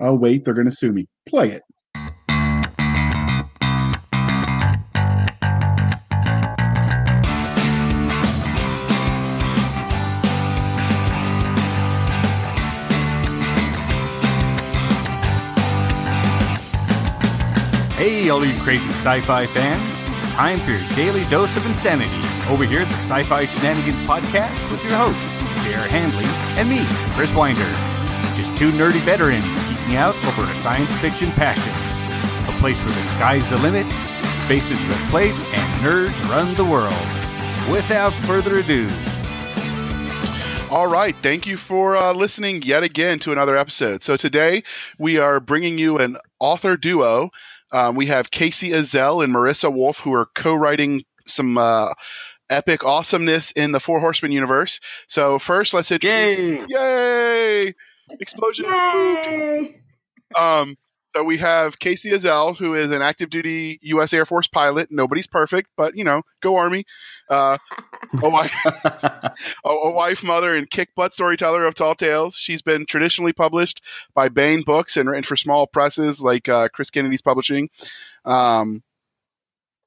Oh, wait, they're going to sue me. Play it. Hey, all you crazy sci fi fans. Time for your daily dose of insanity over here at the Sci Fi Shenanigans Podcast with your hosts, J.R. Handley and me, Chris Winder. Just two nerdy veterans geeking out over our science fiction passions. A place where the sky's the limit, space is the place, and nerds run the world. Without further ado, All right. Thank you for uh, listening yet again to another episode. So today we are bringing you an author duo. Um, we have Casey Ezell and Marisa Wolf, who are co-writing some uh, epic awesomeness in the Four Horsemen universe. So first, let's introduce. Yay! Explosion! Yay! Um, so we have Casey Ezell, who is an active duty U.S. Air Force pilot. Nobody's perfect, but you know, go Army. Uh, a, wife, a, a wife, mother, and kick butt storyteller of tall tales. She's been traditionally published by Baen Books and written for small presses like uh, Chris Kennedy's Publishing. Um,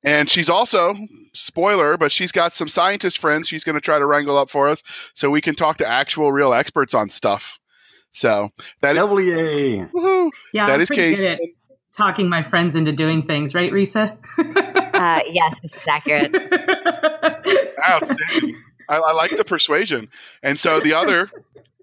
and she's also, spoiler, but she's got some scientist friends she's going to try to wrangle up for us so we can talk to actual real experts on stuff. So that is, double yay. woohoo, Yeah, that I'm is pretty Casey. good at talking my friends into doing things, right, Risa? Uh, yes, this is accurate. Outstanding. I, I like the persuasion. And so the other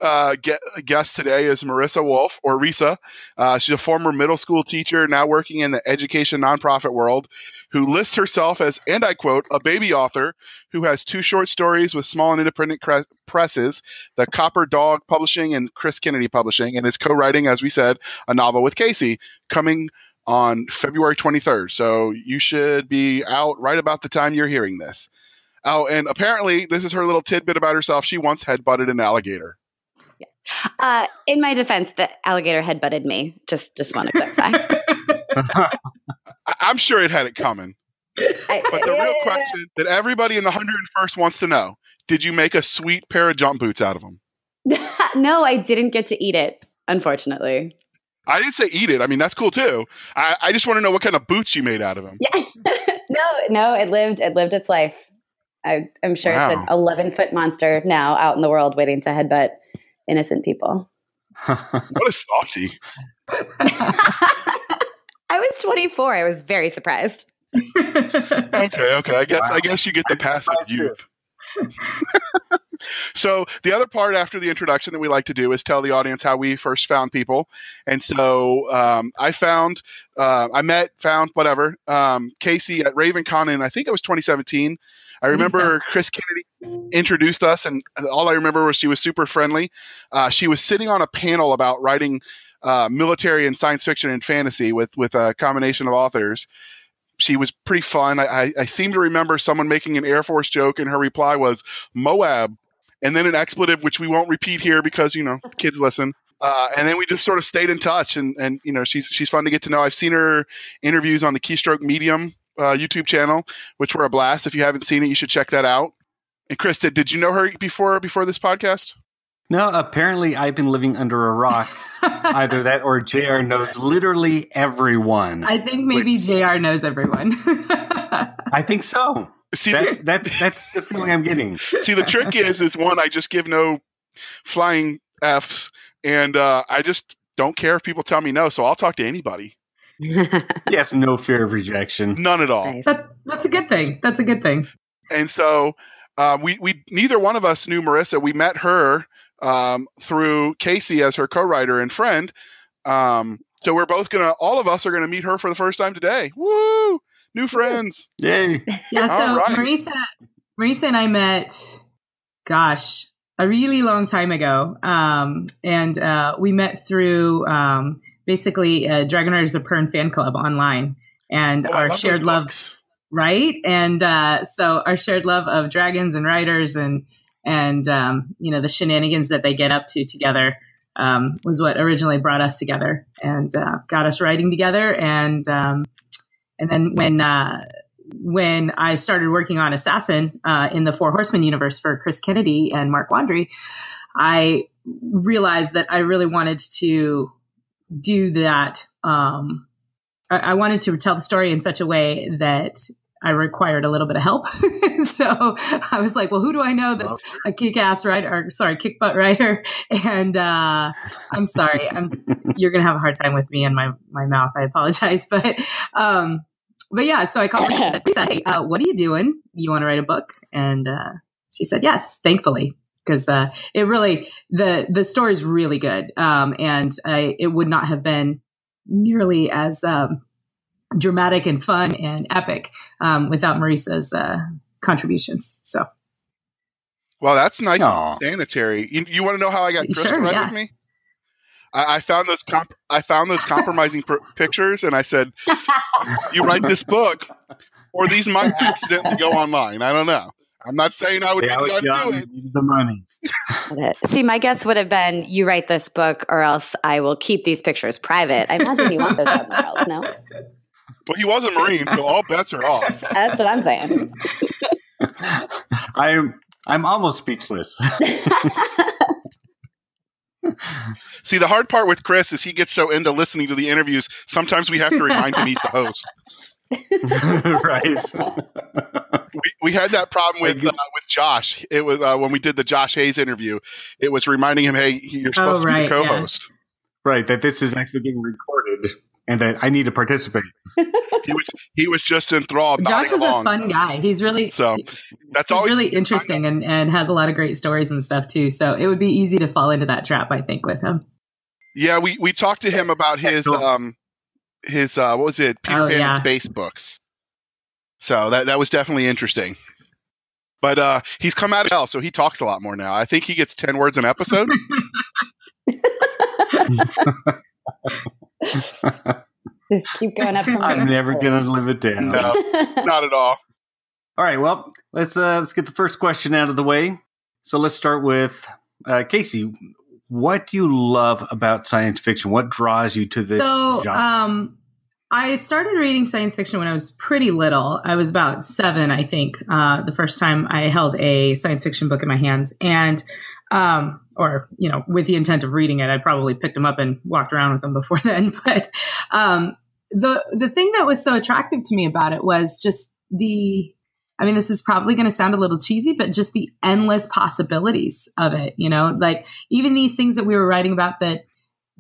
uh, ge- guest today is Marisa Wolf, or Risa. Uh, she's a former middle school teacher, now working in the education nonprofit world, who lists herself as, and I quote, a baby author who has two short stories with small and independent cre- presses, the Copper Dog Publishing and Chris Kennedy Publishing, and is co writing, as we said, a novel with Casey coming on February 23rd. So you should be out right about the time you're hearing this. Oh, and apparently, this is her little tidbit about herself. She once headbutted an alligator. Uh, in my defense, the alligator head butted me. Just, just want to clarify. I- I'm sure it had it coming. But the real question that everybody in the 101st wants to know did you make a sweet pair of jump boots out of them? no, I didn't get to eat it. Unfortunately. I didn't say eat it. I mean, that's cool too. I, I just want to know what kind of boots you made out of them. Yeah. no, no, it lived. It lived its life. I, I'm sure it's an 11 foot monster now out in the world waiting to headbutt innocent people. What a softie. I was 24. I was very surprised. Okay, okay. I guess I guess you get the passive surprised too. youth. so the other part after the introduction that we like to do is tell the audience how we first found people. And so um, I found, uh, I met, found, whatever, um, Casey at RavenCon in I think it was 2017. I remember Chris Kennedy introduced us, and all I remember was she was super friendly. Uh, she was sitting on a panel about writing uh, military and science fiction and fantasy with with a combination of authors she was pretty fun. I, I, I seem to remember someone making an Air Force joke, and her reply was Moab, and then an expletive, which we won't repeat here because you know kids listen. Uh, and then we just sort of stayed in touch, and and you know she's she's fun to get to know. I've seen her interviews on the Keystroke Medium uh, YouTube channel, which were a blast. If you haven't seen it, you should check that out. And did, did you know her before before this podcast? No, apparently I've been living under a rock. Either that or JR knows literally everyone. I think maybe JR knows everyone. I think so. See, That's that's that's the feeling I'm getting. See, the trick is, is one, I just give no flying Fs, and uh, I just don't care if people tell me no, so I'll talk to anybody. Yes, no fear of rejection. None at all. nice. that, that's a good thing. That's a good thing. And so uh, we, we, neither one of us knew Marisa. We met her um, through Casey as her co-writer and friend. Um, so we're both gonna, all of us are gonna meet her for the first time today. Woo! New friends. Yay. Yeah, so right. Marisa, Marisa and I met, gosh, a really long time ago, um, and uh, we met through um, basically uh, Dragon Riders of Pern fan club online, and Oh, our love shared love, right? And uh, so our shared love of dragons and riders, and and um, you know the shenanigans that they get up to together. Um, was what originally brought us together and uh, got us writing together, and um, and then when uh, when I started working on Assassin uh, in the Four Horsemen universe for Chris Kennedy and Mark Wandrey, I realized that I really wanted to do that. Um, I, I wanted to tell the story in such a way that I required a little bit of help. so I was like, well, who do I know that's a kick-ass writer, or sorry, kick-butt writer? And uh, I'm sorry, I'm you're gonna have a hard time with me and my my mouth. I apologize, but um, but yeah. So I called her and said, Lisa, hey, uh, what are you doing? You want to write a book? And uh, she said yes, thankfully, because uh, it really the the story is really good, um, and I, it would not have been nearly as um, dramatic and fun and epic um, without Marisa's uh, contributions. So Well, that's nice Aw. and sanitary. You, you want to know how I got Chris Sure, to write yeah. with me? I, I found those comp- I found those compromising pr- pictures, and I said, "You write this book, or these might accidentally go online. I don't know. I'm not saying I would be Yeah, the do it. needed the money. Got it. See, my guess would have been you write this book or else I will keep these pictures private. I imagine you want those out in the world, no? Well, he was a Marine, so all bets are off. That's what I'm saying. I'm I'm almost speechless. See, the hard part with Chris is he gets so into listening to the interviews. Sometimes we have to remind him he's the host. right. We, we had that problem with uh, with Josh. It was uh, when we did the Josh Hayes interview. It was reminding him, "Hey, you're supposed to be the co-host." Right. That this is actually being recorded and that I need to participate. He was he was just enthralled. Josh is along. a fun guy. He's really So that's he's always really interesting and, and has a lot of great stories and stuff too. So it would be easy to fall into that trap, I think, with him. Yeah, we we talked to him about his Cool. um his uh what was it Peter Oh, Pan yeah. and Space books. So that that was definitely interesting. But uh he's come out of hell, so he talks a lot more now. I think he gets ten words an episode. Just keep going up from I'm never gonna live it down. no, not at all. All right. Well, let's uh, let's get the first question out of the way. So let's start with uh, Casey. What do you love about science fiction? What draws you to this so genre? um I started reading science fiction when I was pretty little. I was about seven, I think, uh, the first time I held a science fiction book in my hands. And, um, or, you know, with the intent of reading it, I probably picked them up and walked around with them before then. But um, the, the thing that was so attractive to me about it was just the, I mean, this is probably going to sound a little cheesy, but just the endless possibilities of it, you know, like even these things that we were writing about that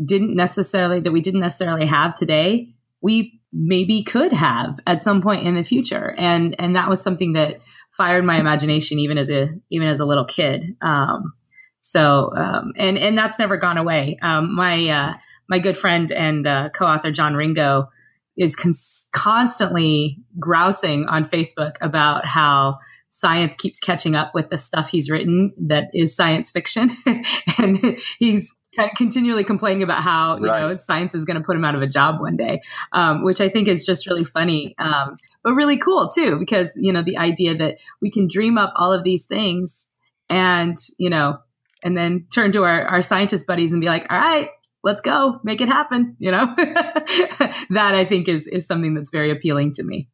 didn't necessarily, that we didn't necessarily have today, we maybe could have at some point in the future. And, and that was something that fired my imagination even as a, even as a little kid. Um, so, um, and, and that's never gone away. Um, my, uh, my good friend and uh, co-author John Ringo is cons- constantly grousing on Facebook about how science keeps catching up with the stuff he's written that is science fiction, and he's continually complaining about how you know science is going to put him out of a job one day, um, which I think is just really funny, um, but really cool too because you know the idea that we can dream up all of these things and you know and then turn to our, our scientist buddies and be like, all right, let's go, make it happen. You know, that I think is, is something that's very appealing to me.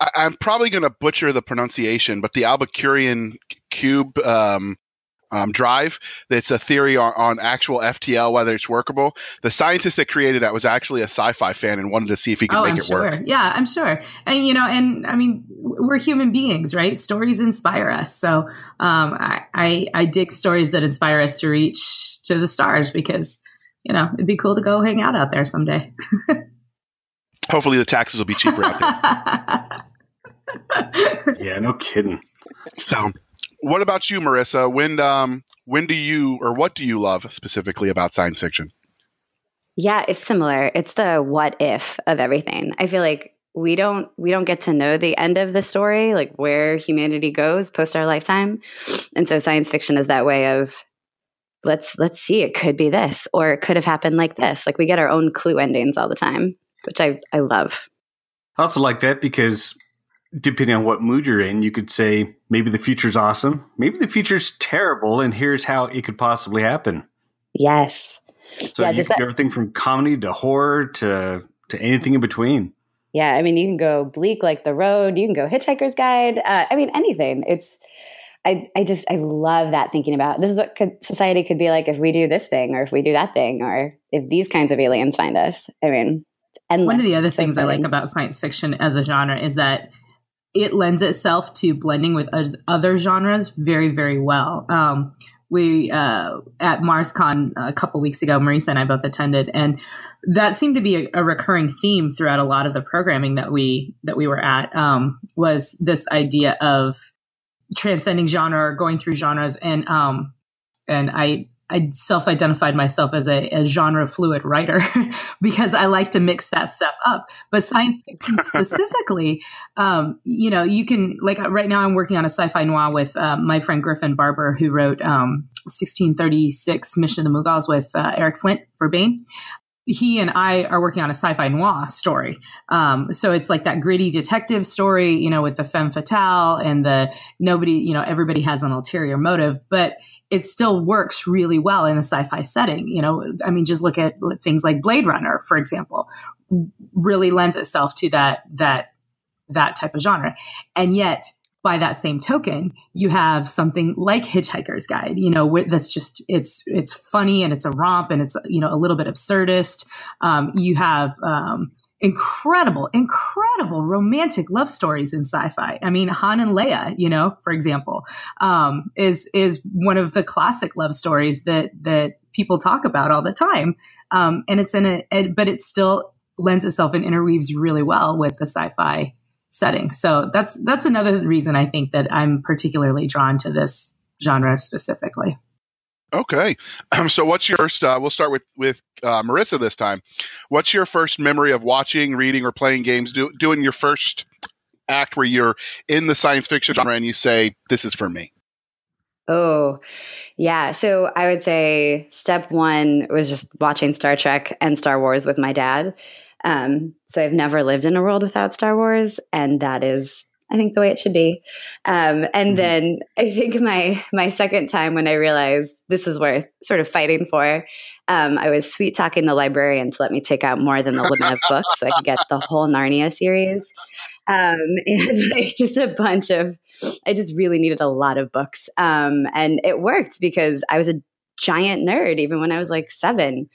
I, I'm probably going to butcher the pronunciation, but the Albuquerque cube um, um, drive. That's a theory on, on actual FTL, whether it's workable. The scientist that created that was actually a sci-fi fan and wanted to see if he could Oh, make I'm it sure. work. Yeah, I'm sure. And, you know, and I mean, we're human beings, right? Stories inspire us. So um, I, I, I dig stories that inspire us to reach to the stars because, you know, it'd be cool to go hang out out there someday. Hopefully, the taxes will be cheaper out there. yeah, no kidding. So, what about you, Marisa? When um when do you or what do you love specifically about science fiction? Yeah, it's similar. It's the what if of everything. I feel like we don't we don't get to know the end of the story, like where humanity goes post our lifetime. And so science fiction is that way of let's let's see it could be this or it could have happened like this. Like we get our own clue endings all the time, which I I love. I also like that because depending on what mood you're in, you could say maybe the future's awesome, maybe the future's terrible, and here's how it could possibly happen. Yes. So yeah, you can that- everything from comedy to horror to to anything in between. Yeah, I mean, you can go bleak like the road. You can go Hitchhiker's Guide. Uh, I mean, anything. It's I I just I love that thinking about this is what could, society could be like if we do this thing or if we do that thing or if these kinds of aliens find us. I mean, and one of the other things I like about science fiction as a genre is that it lends itself to blending with other genres very very well. Um, we uh, at MarsCon a couple weeks ago, Marisa and I both attended, and that seemed to be a, a, recurring theme throughout a lot of the programming that we that we were at. Um, was this idea of transcending genre, or going through genres, and um, and I I self-identified myself as a, a genre fluid writer because I like to mix that stuff up. But science fiction specifically, um, you know, you can like right now I'm working on a sci-fi noir with uh, my friend Griffin Barber, who wrote um, 1636 Mission of the Mughals with uh, Eric Flint for Baen he and I are working on a sci-fi noir story. Um, so it's like that gritty detective story, you know, with the femme fatale and the nobody, you know, everybody has an ulterior motive, but it still works really well in a sci-fi setting. You know, I mean, just look at things like Blade Runner, for example, really lends itself to that that that type of genre, and yet by that same token, you have something like Hitchhiker's Guide, you know, that's just it's it's funny and it's a romp and it's you know a little bit absurdist. Um, you have um, incredible, incredible romantic love stories in sci-fi. I mean, Han and Leia, you know, for example, um, is is one of the classic love stories that that people talk about all the time, um, and it's in a, but it still lends itself and interweaves really well with the sci-fi setting. So that's that's another reason I think that I'm particularly drawn to this genre specifically. Okay, um, so what's your first? Uh, we'll start with with uh, Marisa this time. What's your first memory of watching, reading, or playing games? Do, doing your first act where you're in the science fiction genre and you say, "This is for me." Oh, yeah. So I would say step one was just watching Star Trek and Star Wars with my dad. Um, so I've never lived in a world without Star Wars, and that is, I think, the way it should be. Um, and mm-hmm. then I think my my second time when I realized this is worth sort of fighting for, um, I was sweet talking the librarian to let me take out more than the limit of books, so I could get the whole Narnia series, um, and like just a bunch of. I just really needed a lot of books, um, and it worked because I was a giant nerd even when I was like seven.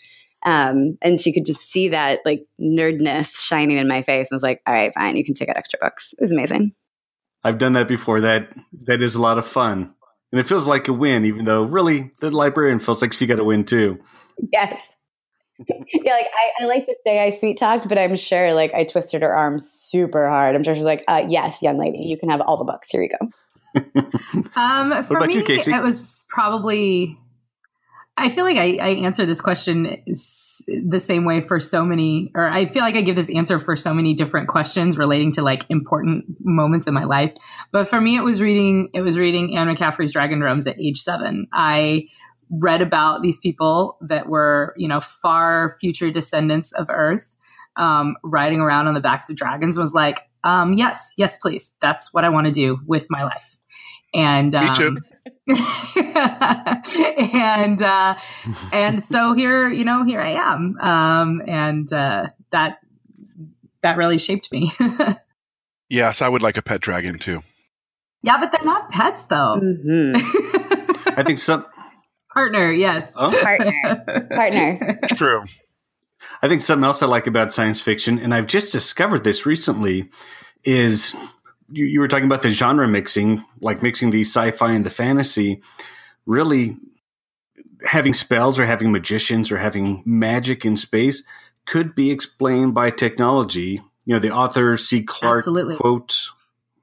Um, and she could just see that like nerdness shining in my face and was like, all right, fine, you can take out extra books. It was amazing. I've done that before. That that is a lot of fun. And it feels like a win, even though really the librarian feels like she got a win too. Yes. yeah, like I, I, like to say I sweet talked, but I'm sure like I twisted her arm super hard. I'm sure she's like, uh, "Yes, young lady, you can have all the books. Here you go." um, for me, you, it was probably I feel like I, I answer this question the same way for so many, or I feel like I give this answer for so many different questions relating to like important moments in my life. But for me, it was reading, it was reading Anne McCaffrey's Dragon Realms at age seven. I read about these people that were, you know, far future descendants of Earth, um, riding around on the backs of dragons. Was like, um, yes, yes, please. That's what I want to do with my life. And um, and uh, and so here, you know, here I am, um, and uh, that that really shaped me. yes, I would like a pet dragon too. Yeah, but they're not pets, though. Mm-hmm. I think some partner, yes, oh? partner, partner. True. I think something else I like about science fiction, and I've just discovered this recently, is you, you were talking about the genre mixing, like mixing the sci-fi and the fantasy. Really, having spells or having magicians or having magic in space could be explained by technology. You know, the author C. Clarke Absolutely. quote,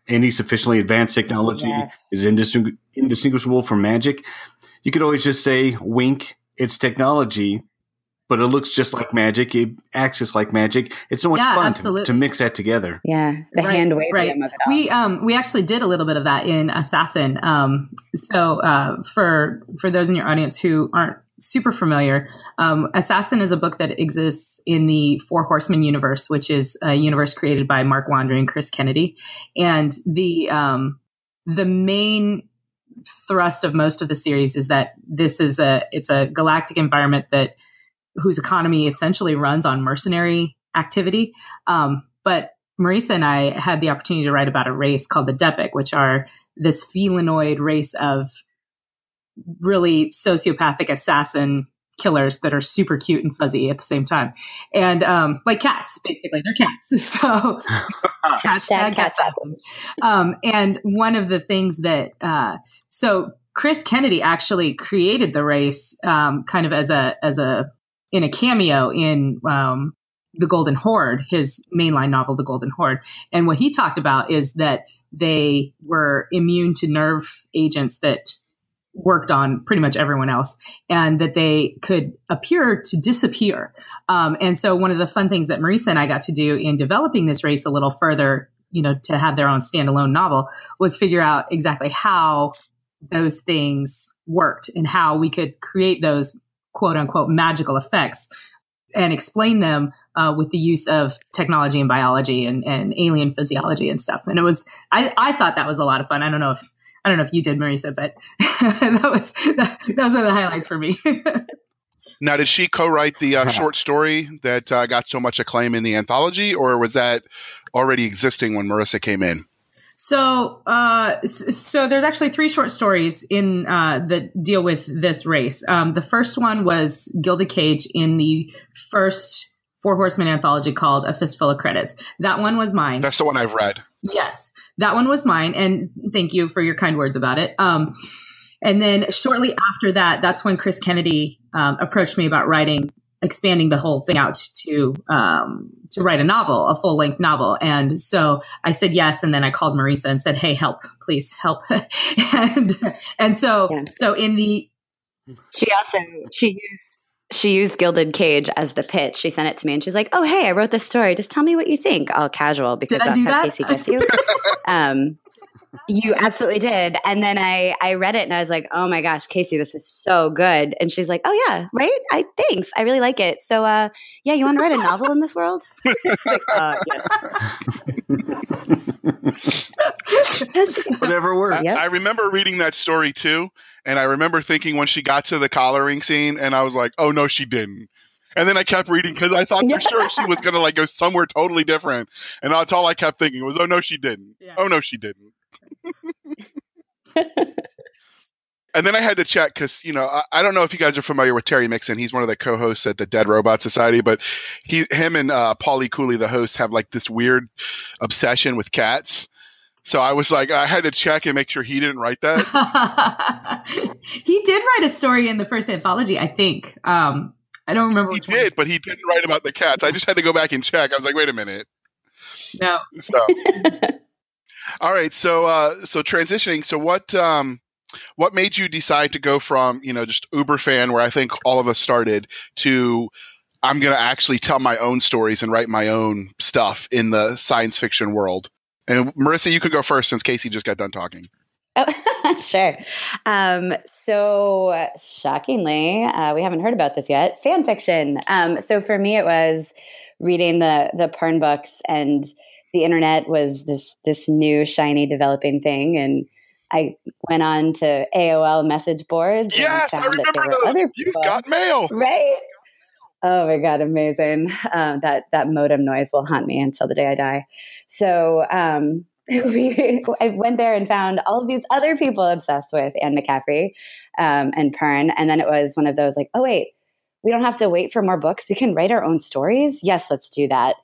any sufficiently advanced technology yes. is indistingu- indistinguishable from magic. You could always just say, wink, it's technology. But it looks just like magic. It acts just like magic. It's so much Yeah, fun to, to mix that together. Yeah, the Right, hand waving right. of it all. We um we actually did a little bit of that in Assassin. Um, so uh, for for those in your audience who aren't super familiar, um, Assassin is a book that exists in the Four Horsemen universe, which is a universe created by Mark Wandrey and Chris Kennedy, and the um the main thrust of most of the series is that this is a it's a galactic environment that whose economy essentially runs on mercenary activity. Um, but Marisa and I had the opportunity to write about a race called the Depik, which are this felinoid race of really sociopathic assassin killers that are super cute and fuzzy at the same time. And um, like cats, basically. They're cats. So Hashtag hashtag cat assassins. Um, and one of the things that uh, so Chris Kennedy actually created the race um, kind of as a as a in a cameo in um, the Golden Horde, his mainline novel, The Golden Horde. And what he talked about is that they were immune to nerve agents that worked on pretty much everyone else, and that they could appear to disappear. Um, and so, one of the fun things that Marisa and I got to do in developing this race a little further, you know, to have their own standalone novel, was figure out exactly how those things worked and how we could create those quote unquote magical effects and explain them uh, with the use of technology and biology and, and alien physiology and stuff. And it was, I, I thought that was a lot of fun. I don't know if, I don't know if you did, Marisa, but that was, that, those are the highlights for me. Now, did she co-write the uh, short story that uh, got so much acclaim in the anthology, or was that already existing when Marisa came in? So, uh, so there's actually three short stories in uh, that deal with this race. Um, the first one was Gilded Cage in the first Four Horsemen anthology called A Fistful of Credits. That one was mine. That's the one I've read. Yes, that one was mine, and thank you for your kind words about it. Um, and then shortly after that, that's when Chris Kennedy um, approached me about writing, expanding the whole thing out to um, to write a novel, a full length novel. And so I said yes, and then I called Marisa and said, "Hey, help, please help." and and so Yeah. so in the She also she used she used Gilded Cage as the pitch. She sent it to me and she's like, "Oh, hey, I wrote this story. Just tell me what you think." All casual because Did that's how that? Casey gets you. um, you absolutely did. And then I I read it and I was like, "Oh my gosh, Casey, this is so good." And she's like, "Oh yeah, right? I thanks. I really like it. So uh, yeah, you want to write a novel in this world?" like, uh, yes. Whatever works. I, Yep. I remember reading that story too, and I remember thinking when she got to the collaring scene, and I was like, "Oh no, she didn't." And then I kept reading because I thought for sure she was going to like go somewhere totally different, and that's all I kept thinking was, "Oh no, she didn't. Yeah. Oh no, she didn't." And then I had to check because you know I, I don't know if you guys are familiar with Terry Mixon. He's one of the co-hosts at the Dead Robot Society, but he, him, and uh, Paulie Cooley, the host, have like this weird obsession with cats. So I was like, I had to check and make sure he didn't write that. he did write a story in the first anthology, I think. Um, I don't remember. He did, but he didn't write about the cats. I just had to go back and check. I was like, wait a minute. No, So, all right. So, uh, so transitioning. So, what, um, what made you decide to go from you know just Uber fan, where I think all of us started, to I'm going to actually tell my own stories and write my own stuff in the science fiction world? And Marisa, you can go first since Casey just got done talking. Oh, sure. Um, so, shockingly, uh, we haven't heard about this yet. Fan fiction. Um, so, for me, it was reading the the Pern books, and the internet was this this new shiny developing thing, and I went on to AOL message boards. and Yes, I found that there remember were those. other You people- got mail. right. Oh my god, amazing! Um, that that modem noise will haunt me until the day I die. So um, we, I went there and found all of these other people obsessed with Anne McCaffrey um, and Pern, and then it was one of those like, oh wait, we don't have to wait for more books. We can write our own stories. Yes, let's do that.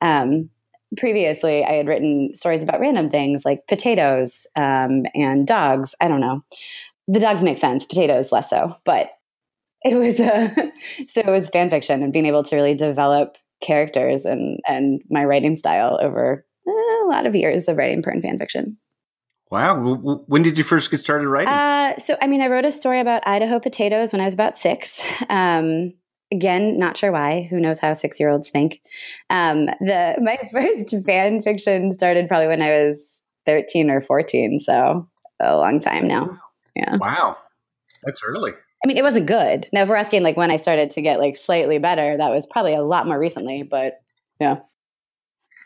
Um, previously, I had written stories about random things like potatoes um, and dogs. I don't know. The dogs make sense. Potatoes less so, but it was uh, so it was fan fiction and being able to really develop characters and and my writing style over eh, a lot of years of writing Pern fan fiction. Wow. When did you first get started writing? Uh, so I mean, I wrote a story about Idaho potatoes when I was about six. Um, again, not sure why. Who knows how six year olds think? Um, the my first fan fiction started probably when I was thirteen or fourteen, so a long time now. Yeah. Wow, that's early. I mean, it wasn't good. Now, if we're asking like when I started to get like slightly better, that was probably a lot more recently. But yeah.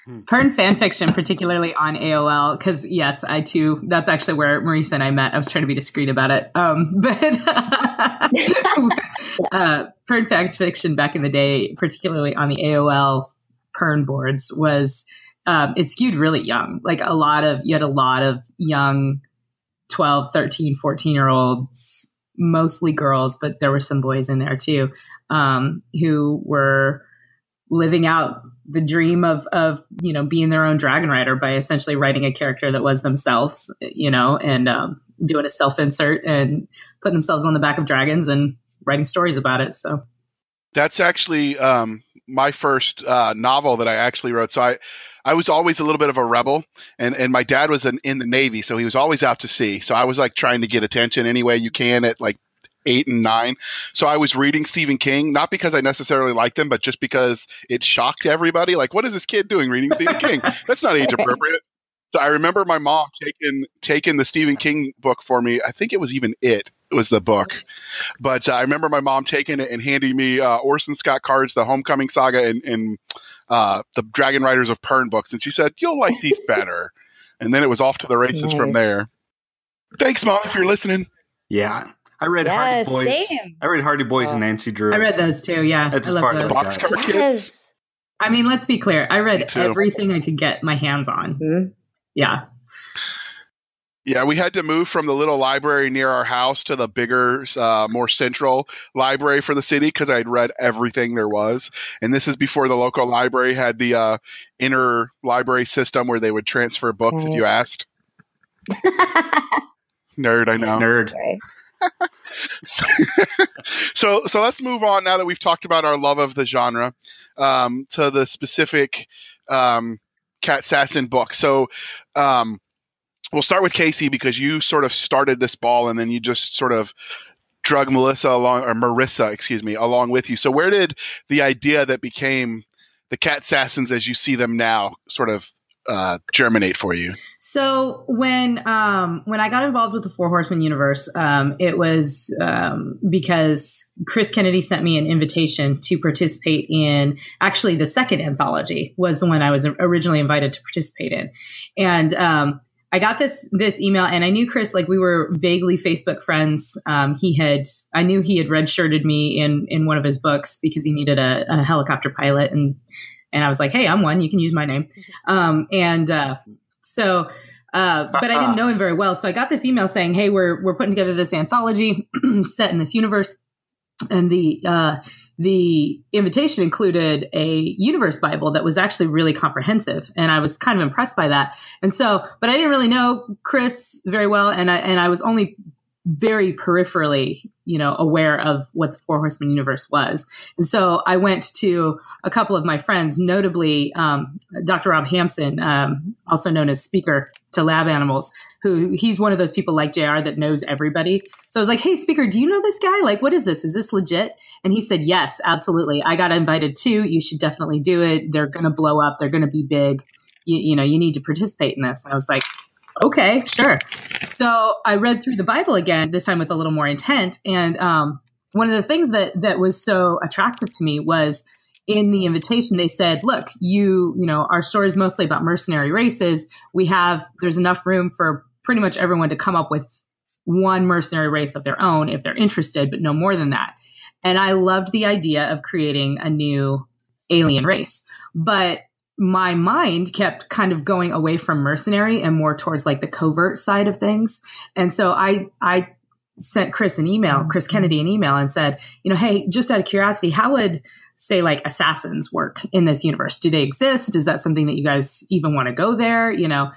Pern fan fiction, particularly on AOL, because yes, I too. That's actually where Marisa and I met. I was trying to be discreet about it, um, but uh, Pern fan fiction back in the day, particularly on the AOL Pern boards, was um, it skewed really young. Like a lot of you had a lot of young 12, 13, 14 year olds, mostly girls, but there were some boys in there too, um, who were living out the dream of of you know being their own dragon rider by essentially writing a character that was themselves you know and um, doing a self insert and putting themselves on the back of dragons and writing stories about it so that's actually um, my first uh, novel that I actually wrote. So I, I was always a little bit of a rebel, and and my dad was in, in the Navy, so he was always out to sea. So I was like trying to get attention any way you can at like eight and nine. So I was reading Stephen King, not because I necessarily liked him, but just because it shocked everybody. Like, what is this kid doing reading Stephen King? That's not age appropriate. So I remember my mom taking taking the Stephen King book for me. I think it was even it was the book, but uh, I remember my mom taking it and handing me uh, Orson Scott Card's The Homecoming Saga and, and uh, the Dragon Riders of Pern books, and she said, "You'll like these better." and then it was off to the races nice. from there. Thanks, mom, if you're listening. Yeah, I read yes, Hardy Boys. Same. I read Hardy Boys oh. and Nancy Drew. I read those too. Yeah, That's I love those. Box cover yes. kids. I mean, let's be clear. I read everything I could get my hands on. Mm-hmm. Yeah. Yeah, we had to move from the little library near our house to the bigger, uh, more central library for the city because I'd read everything there was. And this is before the local library had the uh, inner library system where they would transfer books if you asked. Nerd, I know. Nerd. So, so, so let's move on now that we've talked about our love of the genre um, to the specific um, cat assassin book. So, um, we'll start with Casey because you sort of started this ball and then you just sort of drug Melissa along or Marisa, excuse me, along with you. So where did the idea that became the cat assassins as you see them now sort of uh, germinate for you? So when um, when I got involved with the Four Horsemen universe, um, it was um, because Chris Kennedy sent me an invitation to participate in. Actually, the second anthology was the one I was originally invited to participate in, and um, I got this this email and I knew Chris like we were vaguely Facebook friends. Um, he had I knew he had redshirted me in in one of his books because he needed a, a helicopter pilot and and I was like, hey, I'm one. You can use my name. Um, and uh, so. Uh, but I didn't know him very well, so I got this email saying, "Hey, we're we're putting together this anthology set in this universe, and the uh, the invitation included a universe Bible that was actually really comprehensive, and I was kind of impressed by that. And so, but I didn't really know Chris very well, and I and I was only very peripherally, you know, aware of what the Four Horsemen universe was. And so I went to a couple of my friends, notably um, Dr. Rob Hampson, um, also known as Speaker to Lab Animals, who he's one of those people like JR that knows everybody. So I was like, hey, Speaker, do you know this guy? Like, what is this? Is this legit? And he said, yes, absolutely. I got invited too. You should definitely do it. They're going to blow up. They're going to be big. You, you know, you need to participate in this. And I was like, okay, sure. So I read through the Bible again, this time with a little more intent. And um, one of the things that that was so attractive to me was in the invitation they said look you you know our story is mostly about mercenary races we have there's enough room for pretty much everyone to come up with one mercenary race of their own if they're interested but no more than that and i loved the idea of creating a new alien race but my mind kept kind of going away from mercenary and more towards like the covert side of things. And so I I sent Chris an email, Chris Kennedy an email and said, you know, hey, just out of curiosity, how would say like assassins work in this universe? Do they exist? Is that something that you guys even want to go there? You know?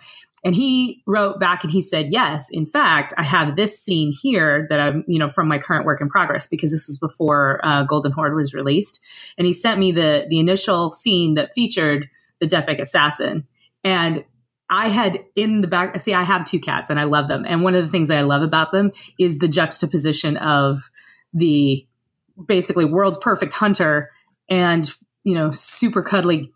And he wrote back and he said, yes, in fact, I have this scene here that I'm, you know, from my current work in progress because this was before uh, Golden Horde was released. And he sent me the, the initial scene that featured the Depik assassin. And I had in the back, see, I have two cats and I love them. And one of the things that I love about them is the juxtaposition of the basically world's perfect hunter and you know super cuddly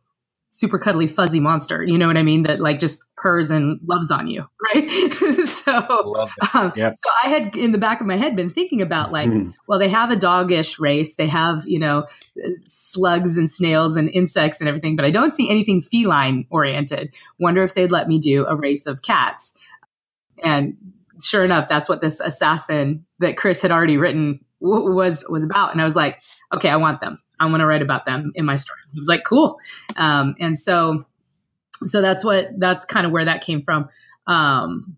super cuddly fuzzy monster. You know what i mean? That like just purrs and loves on you right? So um, yep. so i had in the back of my head been thinking about like mm. well they have a doggish race. They have you know slugs and snails and insects and everything but i don't see anything feline oriented wonder if they'd let me do a race of cats. And sure enough that's what this assassin that chris had already written w- was was about. And i was like okay i want them I want to write about them in my story. He was like, cool. Um, and so, so that's what, that's kind of where that came from. Um,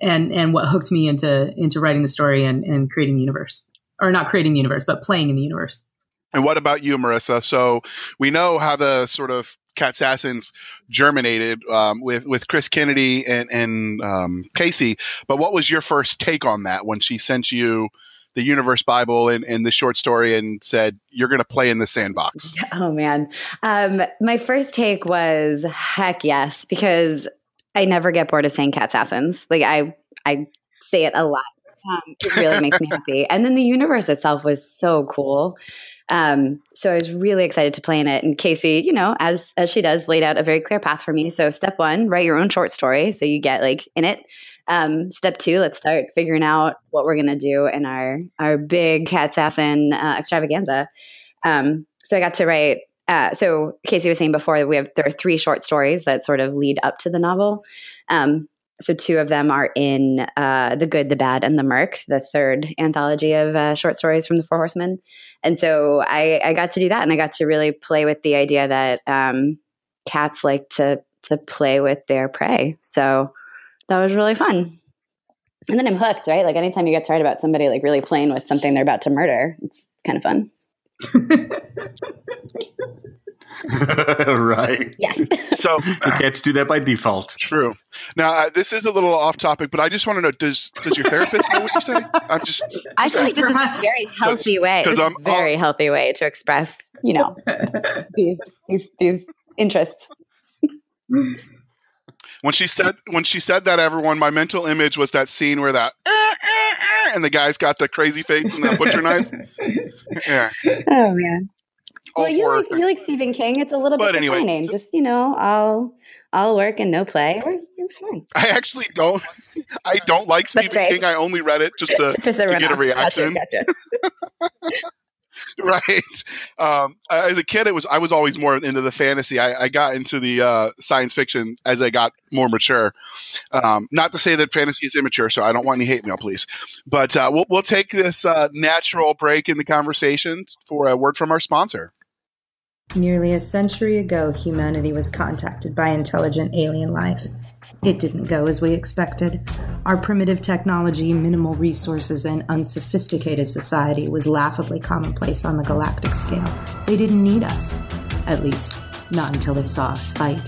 and, and what hooked me into, into writing the story and, and creating the universe or not creating the universe, but playing in the universe. And what about you, Marisa? So we know how the sort of Cat Assassins germinated um, with with Chris Kennedy and and um, Casey. But what was your first take on that when she sent you the Universe Bible and, and the short story and said, You're going to play in the sandbox? Oh, man. Um, my first take was heck yes, because I never get bored of saying cat assassins. Like, I, I say it a lot. Um, it really makes me happy. And then the universe itself was so cool. Um, so I was really excited to play in it. And Casey, you know, as as she does, laid out a very clear path for me. So step one, write your own short story, so you get like in it. Um, step two, let's start figuring out what we're gonna do in our our big cat assassin uh, extravaganza. Um, so I got to write. Uh, so Casey was saying before we have there are three short stories that sort of lead up to the novel. Um, so two of them are in uh, the good, the bad, and the Merc, the third anthology of uh, short stories from the Four Horsemen. And so I, I, got to do that, and I got to really play with the idea that um, cats like to to play with their prey. So that was really fun. And then I'm hooked, right? Like anytime you get to write about somebody like really playing with something they're about to murder, it's kind of fun. right. Yes. so cats do that by default. True. Now uh, this is a little off topic, but I just want to know: does does your therapist know what you say? I'm just. just I feel like this is a very healthy way. This I'm, very uh, healthy way to express, you know, these these these interests when she said when she said that everyone my mental image was that scene where that uh, uh, uh, and the guy's got the crazy face and the butcher knife yeah oh man well you like, you like stephen king it's a little but bit anyway, just you know i'll i'll work and no play it's fine i actually don't i don't like stephen right. king i only read it just to, to, to get a reaction gotcha, gotcha. right. Um, as a kid, it was I was always more into the fantasy. I, I got into the uh, science fiction as I got more mature. Um, not to say that fantasy is immature, so I don't want any hate mail, please. But uh, we'll we'll take this uh, natural break in the conversation for a word from our sponsor. Nearly a century ago, humanity was contacted by intelligent alien life. It didn't go as we expected. Our primitive technology, minimal resources, and unsophisticated society was laughably commonplace on the galactic scale. They didn't need us. At least, not until they saw us fight.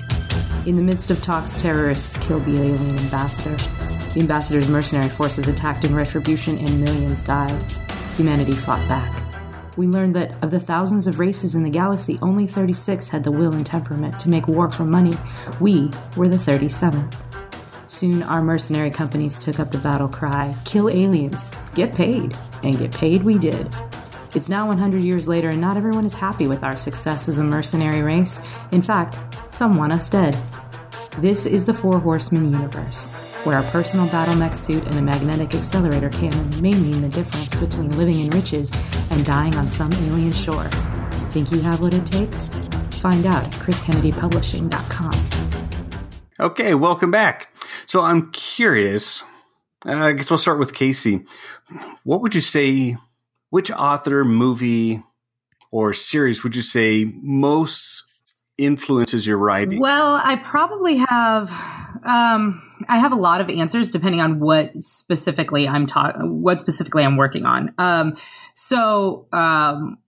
In the midst of talks, terrorists killed the alien ambassador. The ambassador's mercenary forces attacked in retribution, and millions died. Humanity fought back. We learned that of the thousands of races in the galaxy, only 36 had the will and temperament to make war for money. We were the 37th. Soon, our mercenary companies took up the battle cry kill aliens, get paid, and get paid we did. It's now 100 years later, and not everyone is happy with our success as a mercenary race. In fact, some want us dead. This is the Four Horsemen universe, where a personal battle mech suit and a magnetic accelerator cannon may mean the difference between living in riches and dying on some alien shore. Think you have what it takes? Find out at chriskennedypublishing.com. Okay, welcome back. So I'm curious. Uh, I guess we'll start with Casey. What would you say? Which author, movie, or series would you say most influences your writing? Well, I probably have. Um, I have a lot of answers depending on what specifically I'm talking, what specifically I'm working on. Um, so, um,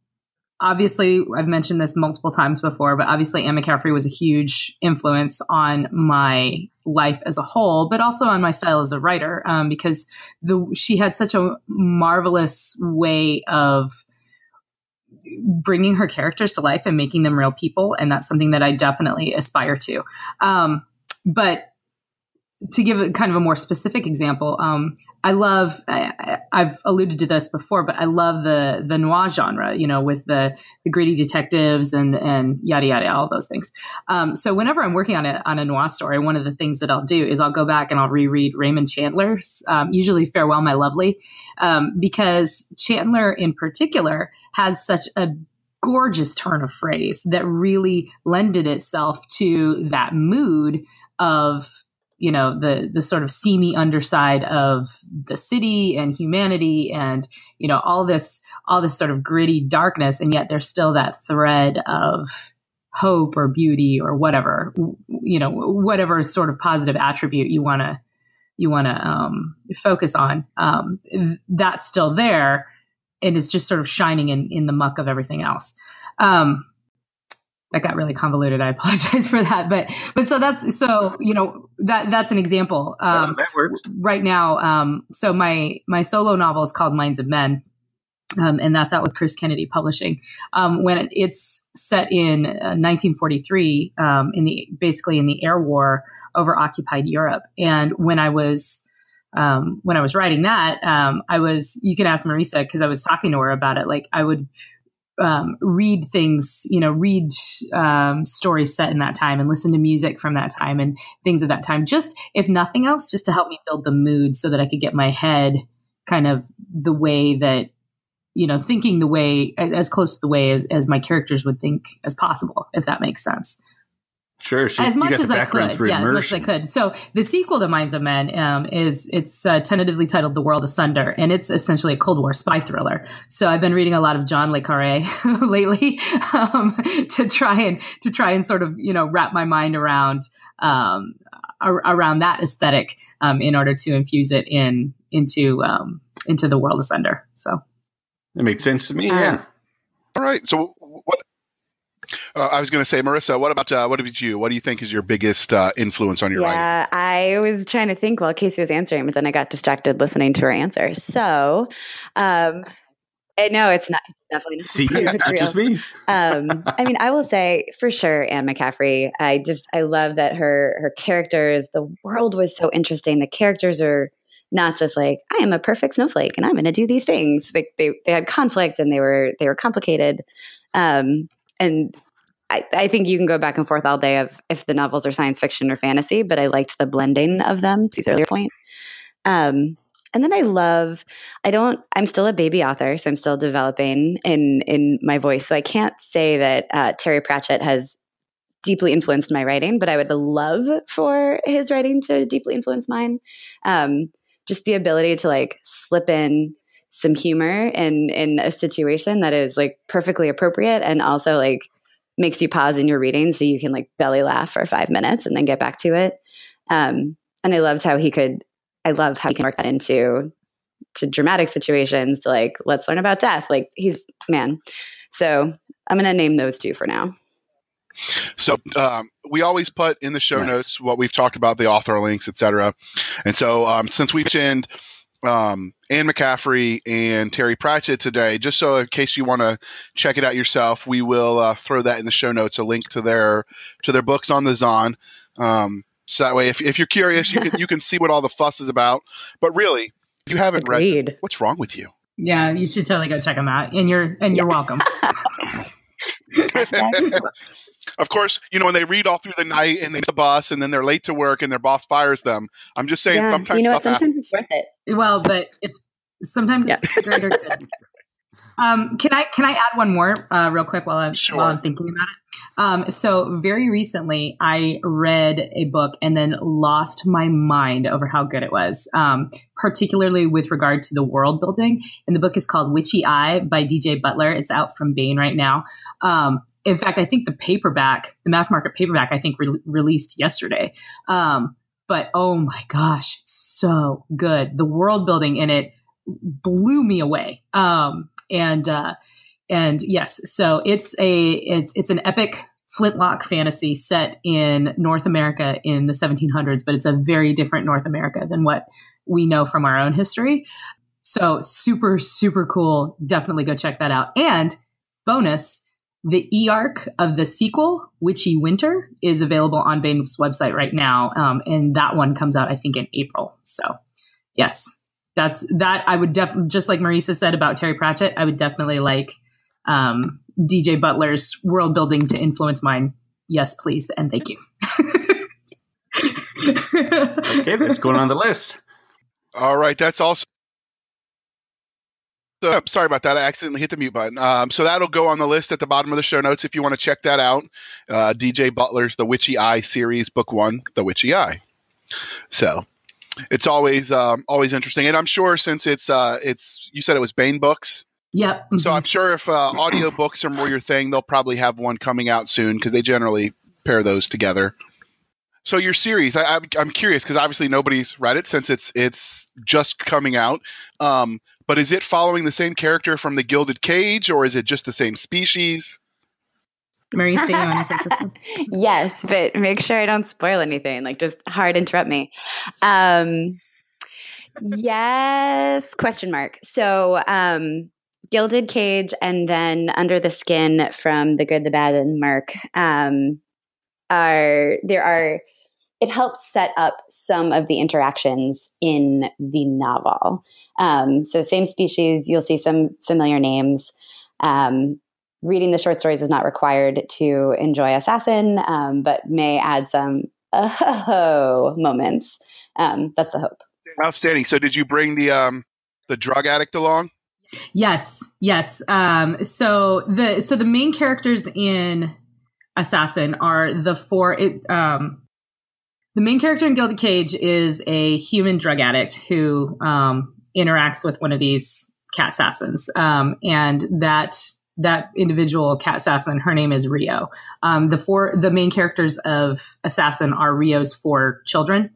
obviously I've mentioned this multiple times before, but obviously Anne McCaffrey was a huge influence on my life as a whole, but also on my style as a writer um, because the she had such a marvelous way of bringing her characters to life and making them real people, and that's something that I definitely aspire to. Um, but to give a kind of a more specific example, um, I love. I, have alluded to this before, but I love the the noir genre. You know, with the the gritty detectives and and yada yada, all those things. Um, so whenever I'm working on a on a noir story, one of the things that I'll do is I'll go back and I'll reread Raymond Chandler's, um, usually "Farewell, My Lovely," um, because Chandler in particular has such a gorgeous turn of phrase that really lended itself to that mood of you know the the sort of seamy underside of the city and humanity and you know all this all this sort of gritty darkness and yet there's still that thread of hope or beauty or whatever you know whatever sort of positive attribute you want to you want to um, focus on um, that's still there and it's just sort of shining in in the muck of everything else. Um, that got really convoluted. I apologize for that, but but so that's so you know that that's an example. Um, that works right now. Um, so my my solo novel is called Minds of Men, um, and that's out with Chris Kennedy Publishing. Um, when it, it's set in uh, 1943, um, in the basically in the air war over occupied Europe, and when I was um, when I was writing that, um, I was, you can ask Marisa because I was talking to her about it. Like I would um, read things, you know, read um, stories set in that time and listen to music from that time and things of that time. Just, if nothing else, just to help me build the mood so that I could get my head kind of the way that, you know, thinking the way as, close to the way as, as my characters would think as possible, if that makes sense. Sure. So as much as I could. Yeah, immersion. as much as I could. So the sequel to Minds of Men um, is it's uh, tentatively titled The World Asunder, and it's essentially a Cold War spy thriller. So I've been reading a lot of John le Carre lately um, to try and to try and sort of you know wrap my mind around um, around that aesthetic um, in order to infuse it in into um, into the World Asunder. So that makes sense to me. Uh, yeah. All right. So what uh, I was going to say, Marisa, what about uh, what about you? What do you think is your biggest uh, influence on your yeah, writing? I was trying to think while Casey was answering, but then I got distracted listening to her answer. So, um, eh, no, it's not. It's definitely not. See, it's not just me. um, I mean, I will say for sure, Anne McCaffrey. I just I love that her her characters. The world was so interesting. The characters are not just like I am a perfect snowflake and I'm going to do these things. Like they they had conflict and they were they were complicated. Um, and I, I, think you can go back and forth all day of if the novels are science fiction or fantasy, but I liked the blending of them. To earlier point. Um, and then I love. I don't. I'm still a baby author, so I'm still developing in in my voice. So I can't say that uh, Terry Pratchett has deeply influenced my writing, but I would love for his writing to deeply influence mine. Um, just the ability to like slip in some humor in in a situation that is like perfectly appropriate and also like makes you pause in your reading so you can like belly laugh for five minutes and then get back to it. Um, and I loved how he could. I love how he can work that into to dramatic situations. To like, let's learn about death. Like he's man. So I'm going to name those two for now. So um, we always put in the show nice. notes what we've talked about, the author links, etc. And so um, since we've mentioned um, Anne McCaffrey and Terry Pratchett today. Just so in case you want to check it out yourself, we will uh, throw that in the show notes, a link to their to their books on the Zon. Um, so that way, if, if you're curious, you can you can see what all the fuss is about. But really, if you haven't Agreed. read, what's wrong with you? Yeah, you should totally go check them out, and you're and you're welcome. of course, you know when they read all through the night and they miss the bus and then they're late to work and their boss fires them. I'm just saying, yeah, sometimes you know what, sometimes happens. it's worth it. Well, but it's sometimes yeah. it's greater good. Um, can I can I add one more uh, real quick while I'm sure. while I'm thinking about it? Um, so very recently, I read a book and then lost my mind over how good it was, um, particularly with regard to the world building. And the book is called Witchy Eye by DJ Butler. It's out from Baen right now. Um, in fact, I think the paperback, the mass market paperback, I think re- released yesterday. Um, but oh my gosh, it's so good. The world building in it blew me away. Um, and uh, and yes, so it's a it's it's an epic flintlock fantasy set in North America in the 1700s, but it's a very different North America than what we know from our own history. So super super cool. Definitely go check that out. And bonus, the e arc of the sequel, Witchy Winter, is available on Baen's website right now, um, and that one comes out, I think, in April. So, yes, that's that. I would definitely, just like Marisa said about Terry Pratchett, I would definitely like um, DJ Butler's world building to influence mine. Yes, please, and thank you. okay, that's going on the list. All right, that's also. So, sorry about that. I accidentally hit the mute button. Um, so that'll go on the list at the bottom of the show notes if you want to check that out. Uh, DJ Butler's The Witchy Eye series, book one, The Witchy Eye. So it's always um, always interesting, and I'm sure since it's uh, it's you said it was Baen Books. Yep. So I'm sure if uh, audio books are more your thing, they'll probably have one coming out soon because they generally pair those together. So your series, I, am curious because obviously nobody's read it since it's it's just coming out. Um, but is it following the same character from the Gilded Cage, or is it just the same species? Marisa, you want this yes, but make sure I don't spoil anything. Like, just hard interrupt me. Um, yes, question mark. So, um, Gilded Cage and then Under the Skin from The Good, the Bad, and Merc um, are there are it helps set up some of the interactions in the novel. Um, so, same species, you'll see some familiar names. Um, reading the short stories is not required to enjoy Assassin, um, but may add some oh moments. Um, that's the hope. Outstanding. So, did you bring the um, the drug addict along? Yes, yes. Um, so the so the main characters in Assassin are the four. It, um, the main character in Gilded Cage is a human drug addict who um, interacts with one of these cat assassins, um, and that that individual cat assassin, her name is Rio. Um, the four the main characters of Assassin are Rio's four children,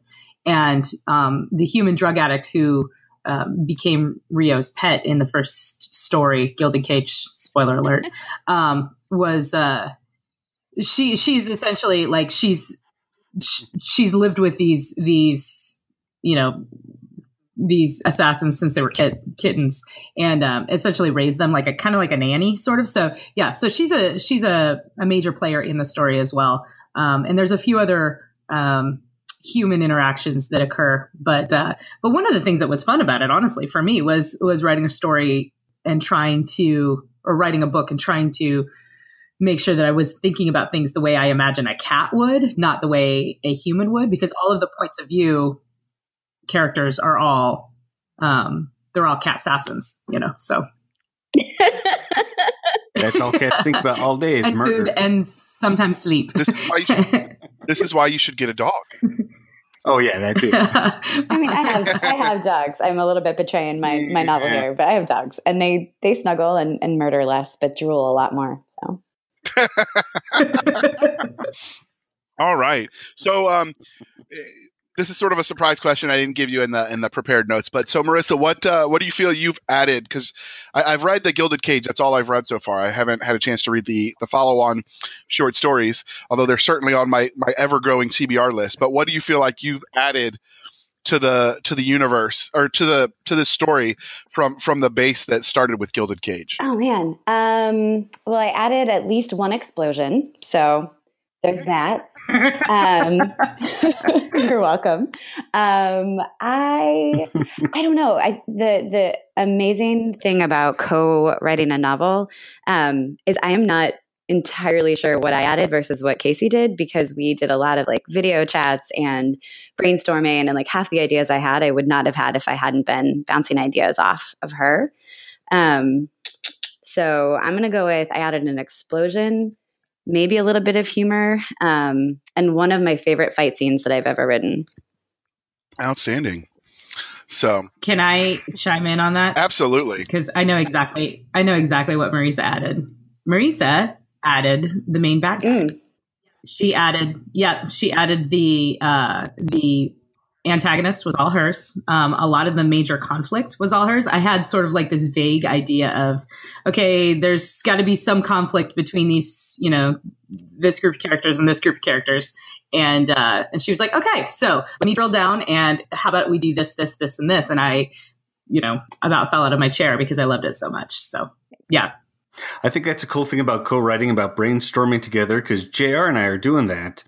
and um, the human drug addict who um, became Rio's pet in the first story, Gilded Cage. Spoiler alert. Um, was uh, she? She's essentially like she's she's lived with these these you know these assassins since they were kit- kittens and um, essentially raised them like a kind of like a nanny sort of. So yeah so she's a she's a, a major player in the story as well. Um, and there's a few other um, human interactions that occur but uh, but one of the things that was fun about it honestly for me was was writing a story and trying to or writing a book and trying to make sure that I was thinking about things the way I imagine a cat would, not the way a human would, because all of the points of view characters are all um, they're all cat assassins, you know. So that's all cats think about all day is and murder. food and sometimes sleep. This is why you should, this is why you should get a dog. Oh yeah, that's it. I mean, I have I have dogs. I'm a little bit betraying my my novel Yeah. here, but I have dogs, and they they snuggle and, and murder less, but drool a lot more. So All right. So um this is sort of a surprise question I didn't give you in the in the prepared notes. But so Marisa, what uh, what do you feel you've added? Because I've read the Gilded Cage. That's all I've read so far. I haven't had a chance to read the the follow on short stories, although they're certainly on my my ever growing TBR list. But what do you feel like you've added to the to the universe or to the to this story from from the base that started with Gilded Cage? Oh man. Um, well, I added at least one explosion, so there's that. Um, you're welcome. Um, I I don't know. I the the amazing thing about co-writing a novel um, is I am not entirely sure what I added versus what Casey did because we did a lot of like video chats and brainstorming and like half the ideas I had I would not have had if I hadn't been bouncing ideas off of her. Um, so I'm gonna go with I added an explosion, maybe a little bit of humor, um, and one of my favorite fight scenes that I've ever written. Outstanding. So Can I chime in on that? absolutely. Because I know exactly I know exactly what Marisa added. Marisa added the main bad guy. Mm. she added yeah she added the uh the antagonist was all hers. Um a lot of the major conflict was all hers. I had sort of like this vague idea of okay there's got to be some conflict between these you know this group of characters and this group of characters. And uh and she was like okay so let me drill down and how about we do this this this and this? And i you know about fell out of my chair because i loved it so much. So yeah. I think that's a cool thing about co-writing, about brainstorming together, because J.R. and I are doing that,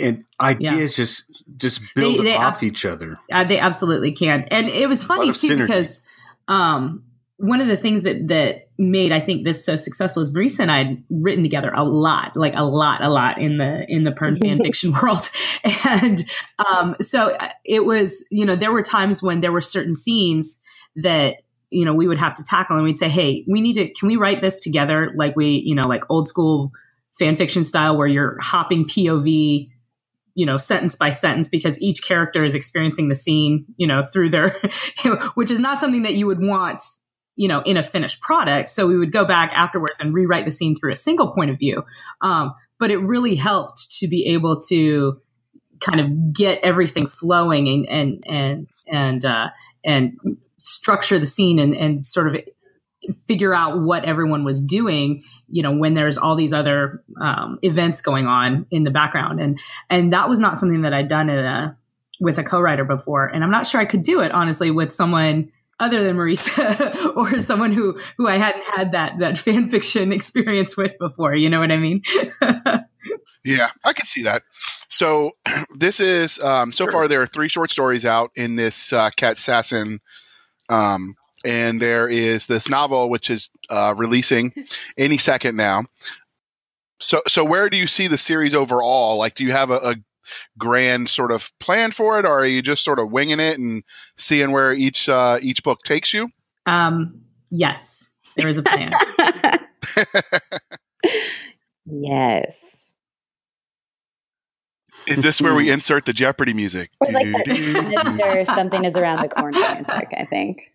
and ideas yeah. just just build they, they off abs- each other. Uh, they absolutely can, and it was funny too synergy. because um, one of the things that that made I think this so successful is Marisa and I had written together a lot, like a lot, a lot in the in the Pern fan fiction world, and um, so uh, it was you know there were times when there were certain scenes that you know we would have to tackle and we'd say hey we need to can we write this together like we you know like old school fan fiction style where you're hopping pov you know sentence by sentence because each character is experiencing the scene you know through their which is not something that you would want you know in a finished product. So we would go back afterwards and rewrite the scene through a single point of view. Um, but it really helped to be able to kind of get everything flowing and and and and uh, and structure the scene and, and sort of figure out what everyone was doing you know when there's all these other um, events going on in the background. And and that was not something that i'd done in a with a co-writer before. And i'm not sure i could do it honestly with someone other than marisa or someone who who i hadn't had that that fan fiction experience with before. You know what i mean? Yeah i can see that. So this is um, so sure. far there are three short stories out in this uh, cat assassin um, and there is this novel which is uh, releasing any second now. So, so where do you see the series overall? Like, do you have a, a grand sort of plan for it, or are you just sort of winging it and seeing where each uh, each book takes you? Um, yes, there is a plan. yes. Is this where we insert the Jeopardy music? Or like Mr. Something is around the corner music, I think.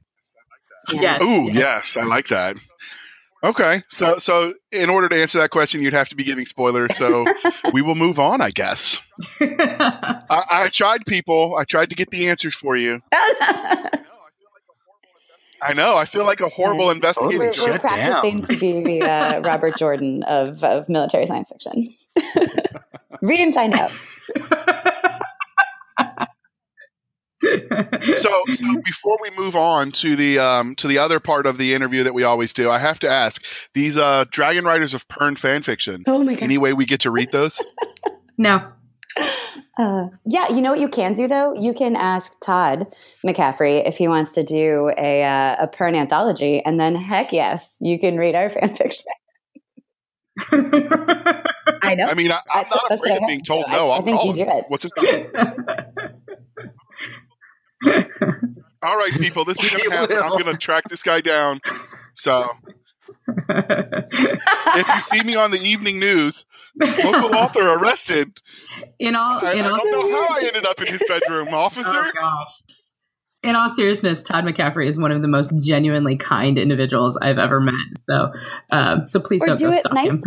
Yeah. Ooh, yes. yes, I like that. Okay, so so in order to answer that question, you'd have to be giving spoilers. So we will move on, I guess. I, I, tried, people. I tried to get the answers for you. I know. I feel like a horrible investigator. We're, we're practicing down. to be the uh, Robert Jordan of, of military science fiction. Read and find out. So, so before we move on to the um, to the other part of the interview that we always do, I have to ask these uh, Dragon Riders of Pern fan fiction. Oh my god! Any way we get to read those? no. Uh, yeah, you know what you can do though? You can ask Todd McCaffrey if he wants to do a uh, a Pern anthology, and then heck yes, you can read our fan fiction. I know. I mean, I, am not afraid of being told no. I, I think you do it. What's his name? All right, people, this is gonna happen. I'm gonna track this guy down. So if you see me on the evening news, local author arrested. In all, I, in I all, don't know how I ended up in his bedroom, officer. Oh gosh. In all seriousness, Todd McCaffrey is one of the most genuinely kind individuals I've ever met. So, uh, so please or don't do go stalk nice. him.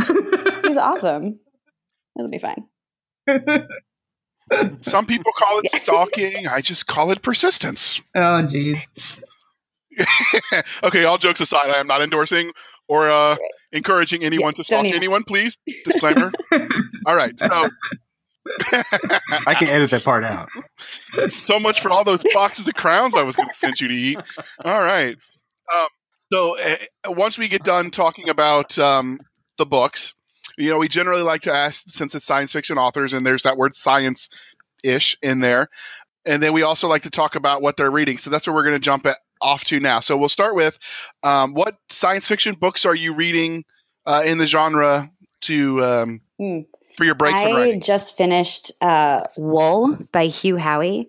He's awesome. It'll be fine. Some people call it stalking. I just call it persistence. Oh, jeez. okay, all jokes aside, I am not endorsing or uh, encouraging anyone yeah, to stalk anyone, please. Disclaimer. all right, so. I can edit that part out. So much for all those boxes of crowns I was going to send you to eat. All right. Um, so uh, once we get done talking about um, the books, you know, we generally like to ask since it's science fiction authors and there's that word science ish in there. And then we also like to talk about what they're reading. So that's what we're going to jump at, off to now. So we'll start with um, what science fiction books are you reading uh, in the genre to um, mm. for your breaks? I just finished uh, Wool by Hugh Howey.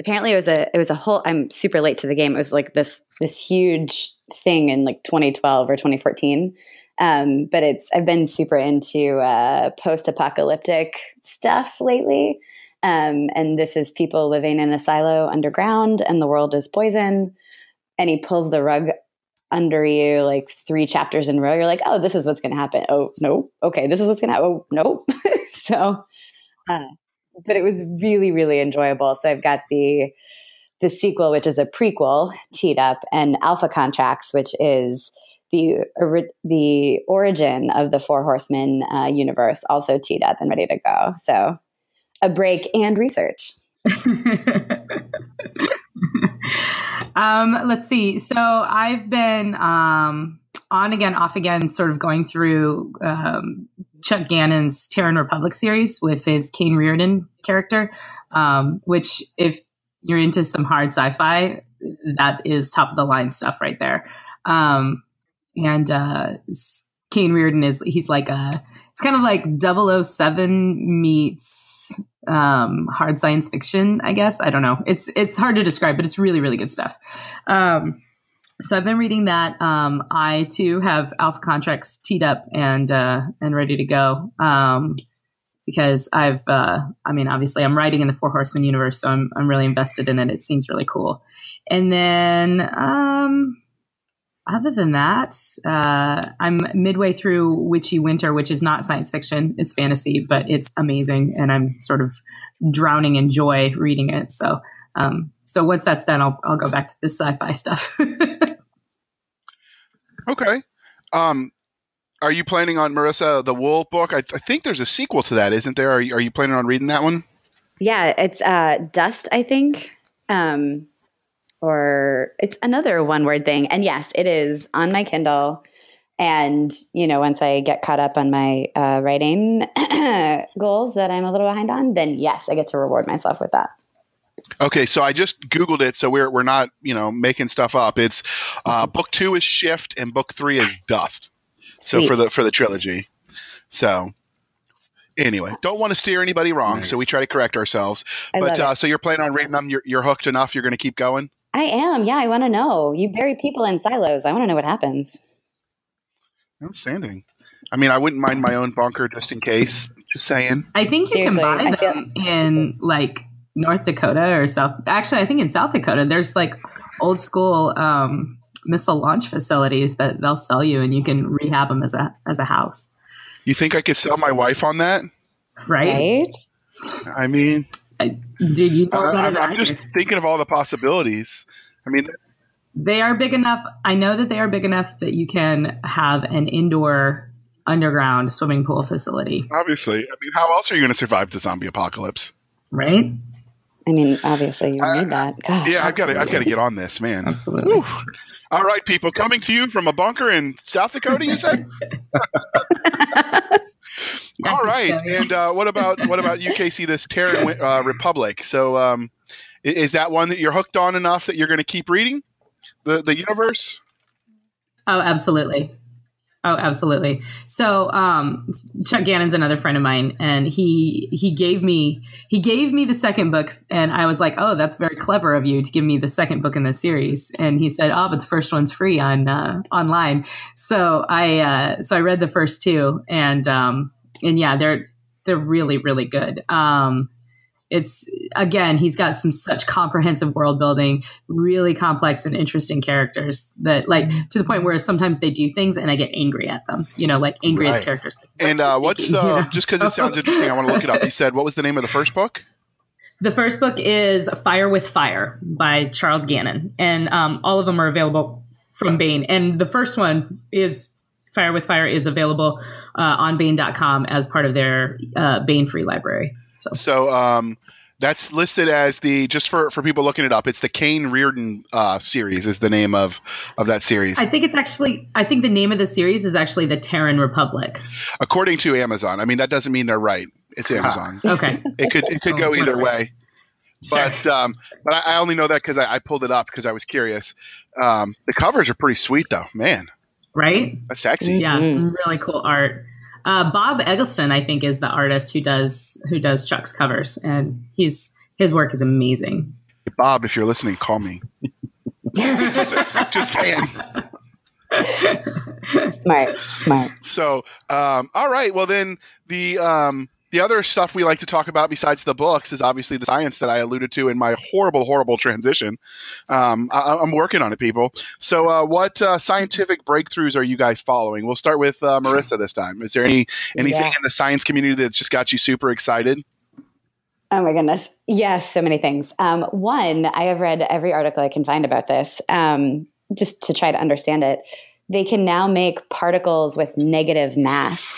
Apparently, it was a it was a whole. I'm super late to the game. It was like this this huge thing in like 2012 or 2014 um, but it's I've been super into uh, post-apocalyptic stuff lately, um, and this is people living in a silo underground, and the world is poison. And he pulls the rug under you like three chapters in a row. You're like, oh, this is what's going to happen. Oh no, okay, this is what's going to happen. Oh no, so. Uh, but it was really really enjoyable. So I've got the the sequel, which is a prequel, teed up, and Alpha Contracts, which is the the origin of the Four Horsemen uh, universe also teed up and ready to go. So a break and research. um, let's see. So I've been um, on again, off again, sort of going through um, Chuck Gannon's Terran Republic series with his Caine Riordan character, um, which, if you're into some hard sci fi, that is top of the line stuff right there. Um, and uh, Caine Riordan is, he's like a, it's kind of like 007 meets um, hard science fiction, I guess. I don't know. It's, it's hard to describe, but it's really, really good stuff. Um, so I've been reading that. Um, I too have alpha contracts teed up and uh, and ready to go um, because I've. Uh, I mean, obviously, I'm writing in the Four Horsemen universe, so I'm I'm really invested in it. It seems really cool. And then, um, other than that, uh, I'm midway through Witchy Winter, which is not science fiction; it's fantasy, but it's amazing, and I'm sort of drowning in joy reading it. So. Um, so once that's done, I'll, I'll go back to the sci-fi stuff. Okay. Um, are you planning on Marisa the Wool book? I, I, think there's a sequel to that, isn't there? Are you, are you planning on reading that one? Yeah, it's uh, Dust, I think, um, or it's another one-word thing. And yes, it is on my Kindle. And you know, once I get caught up on my uh, writing goals that I'm a little behind on, then yes, I get to reward myself with that. Okay, so I just googled it, so we're we're not you know making stuff up. It's uh, book two is Shift and book three is Dust. Sweet. So for the for the trilogy. So anyway, don't want to steer anybody wrong, nice. so we try to correct ourselves. I but uh, so you're planning on reading them. You're, you're hooked enough. You're going to keep going. I am. Yeah, I want to know. You bury people in silos. I want to know what happens. Outstanding. I mean, I wouldn't mind my own bunker just in case. Just saying. I think you Seriously, can buy them feel- in like North Dakota or South. Actually, I think in South Dakota, there's like old school um, missile launch facilities that they'll sell you, and you can rehab them as a as a house. You think I could sell my wife on that? Right. right? I mean, I, did you know I, I'm, I'm just thinking of all the possibilities. I mean, they are big enough. I know that they are big enough that you can have an indoor underground swimming pool facility. Obviously, I mean, how else are you going to survive the zombie apocalypse? Right. I mean, obviously you need that. Gosh, yeah, I've got to, I've got to get on this, man. Absolutely. Whew. All right, people, coming to you from a bunker in South Dakota. You said. All right, and uh, what about what about UKC? This Terran uh, Republic. So, um, is that one that you're hooked on enough that you're going to keep reading the the universe? Oh, absolutely. Oh, absolutely. So, um, Chuck Gannon's another friend of mine, and he he gave me he gave me the second book, and I was like, "Oh, that's very clever of you to give me the second book in the series." And he said, "Oh, but the first one's free on uh, online." So I uh, so I read the first two, and um, and yeah, they're they're really really good. Um, it's again he's got some such comprehensive world building really complex and interesting characters that like to the point where sometimes they do things and i get angry at them you know like angry right. at the characters and uh, what's uh, you know? just because so. it sounds interesting i want to look it up you said what was the name of the first book the first book is fire with fire by charles gannon and um, all of them are available from baen and the first one is fire with fire is available uh, on baen.com as part of their uh, baen free library so, so um, that's listed as the just for for people looking it up. It's the Caine Riordan uh, series is the name of of that series. I think it's actually. I think the name of the series is actually the Terran Republic. According to Amazon, I mean that doesn't mean they're right. It's Amazon. okay, it could it could go either way. But sure. um, but I, I, only know that because I, I, pulled it up because I was curious. Um, the covers are pretty sweet though, man. Right? That's sexy. Yeah, mm-hmm. some really cool art. Uh, Bob Eggleston, I think, is the artist who does who does Chuck's covers, and he's his work is amazing. Bob, if you're listening, call me. just, just saying. smart, smart. So, um, all right. Well, then the um, the other stuff we like to talk about besides the books is obviously the science that I alluded to in my horrible, horrible transition. Um, I, am working on it, people. So, uh, what uh, scientific breakthroughs are you guys following? We'll start with uh, Marisa this time. Is there any anything yeah. in the science community that's just got you super excited? Oh my goodness. Yes, so many things. Um, one, I have read every article I can find about this um, just to try to understand it. They can now make particles with negative mass.